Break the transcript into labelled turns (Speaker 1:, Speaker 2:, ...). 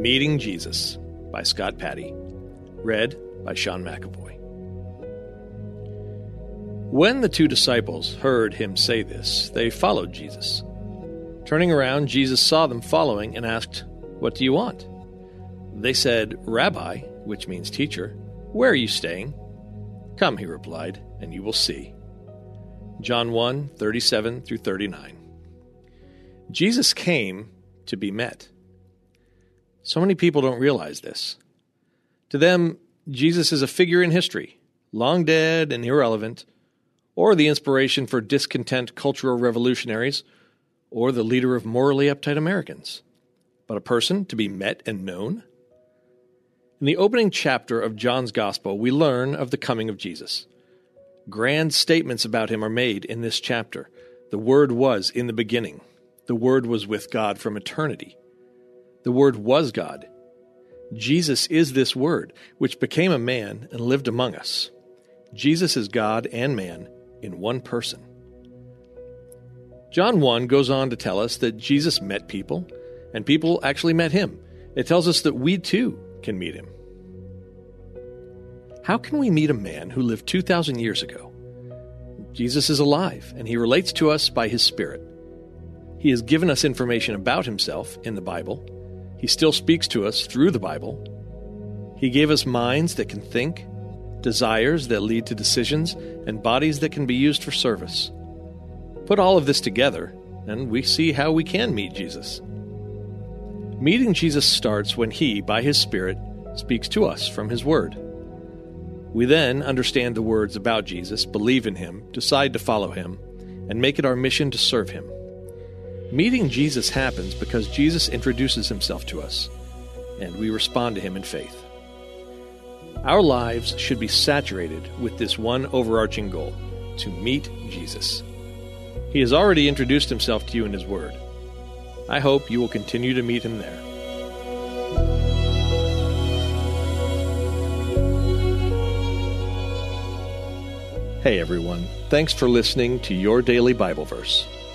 Speaker 1: Meeting Jesus by Scott Patty. Read by Sean McAvoy. When the two disciples heard him say this, they followed Jesus. Turning around, Jesus saw them following and asked, What do you want? They said, Rabbi, which means teacher, where are you staying? Come, he replied, and you will see. John 1 37 through 39. Jesus came to be met. So many people don't realize this. To them, Jesus is a figure in history, long dead and irrelevant, or the inspiration for discontent cultural revolutionaries, or the leader of morally uptight Americans, but a person to be met and known. In the opening chapter of John's Gospel, we learn of the coming of Jesus. Grand statements about him are made in this chapter. The Word was in the beginning, the Word was with God from eternity. The Word was God. Jesus is this Word, which became a man and lived among us. Jesus is God and man in one person. John 1 goes on to tell us that Jesus met people, and people actually met him. It tells us that we too can meet him. How can we meet a man who lived 2,000 years ago? Jesus is alive, and he relates to us by his Spirit. He has given us information about himself in the Bible he still speaks to us through the Bible. He gave us minds that can think, desires that lead to decisions, and bodies that can be used for service. Put all of this together, and we see how we can meet Jesus. Meeting Jesus starts when He, by His Spirit, speaks to us from His Word. We then understand the words about Jesus, believe in Him, decide to follow Him, and make it our mission to serve Him. Meeting Jesus happens because Jesus introduces himself to us, and we respond to him in faith. Our lives should be saturated with this one overarching goal to meet Jesus. He has already introduced himself to you in his word. I hope you will continue to meet him there. Hey everyone, thanks for listening to Your Daily Bible Verse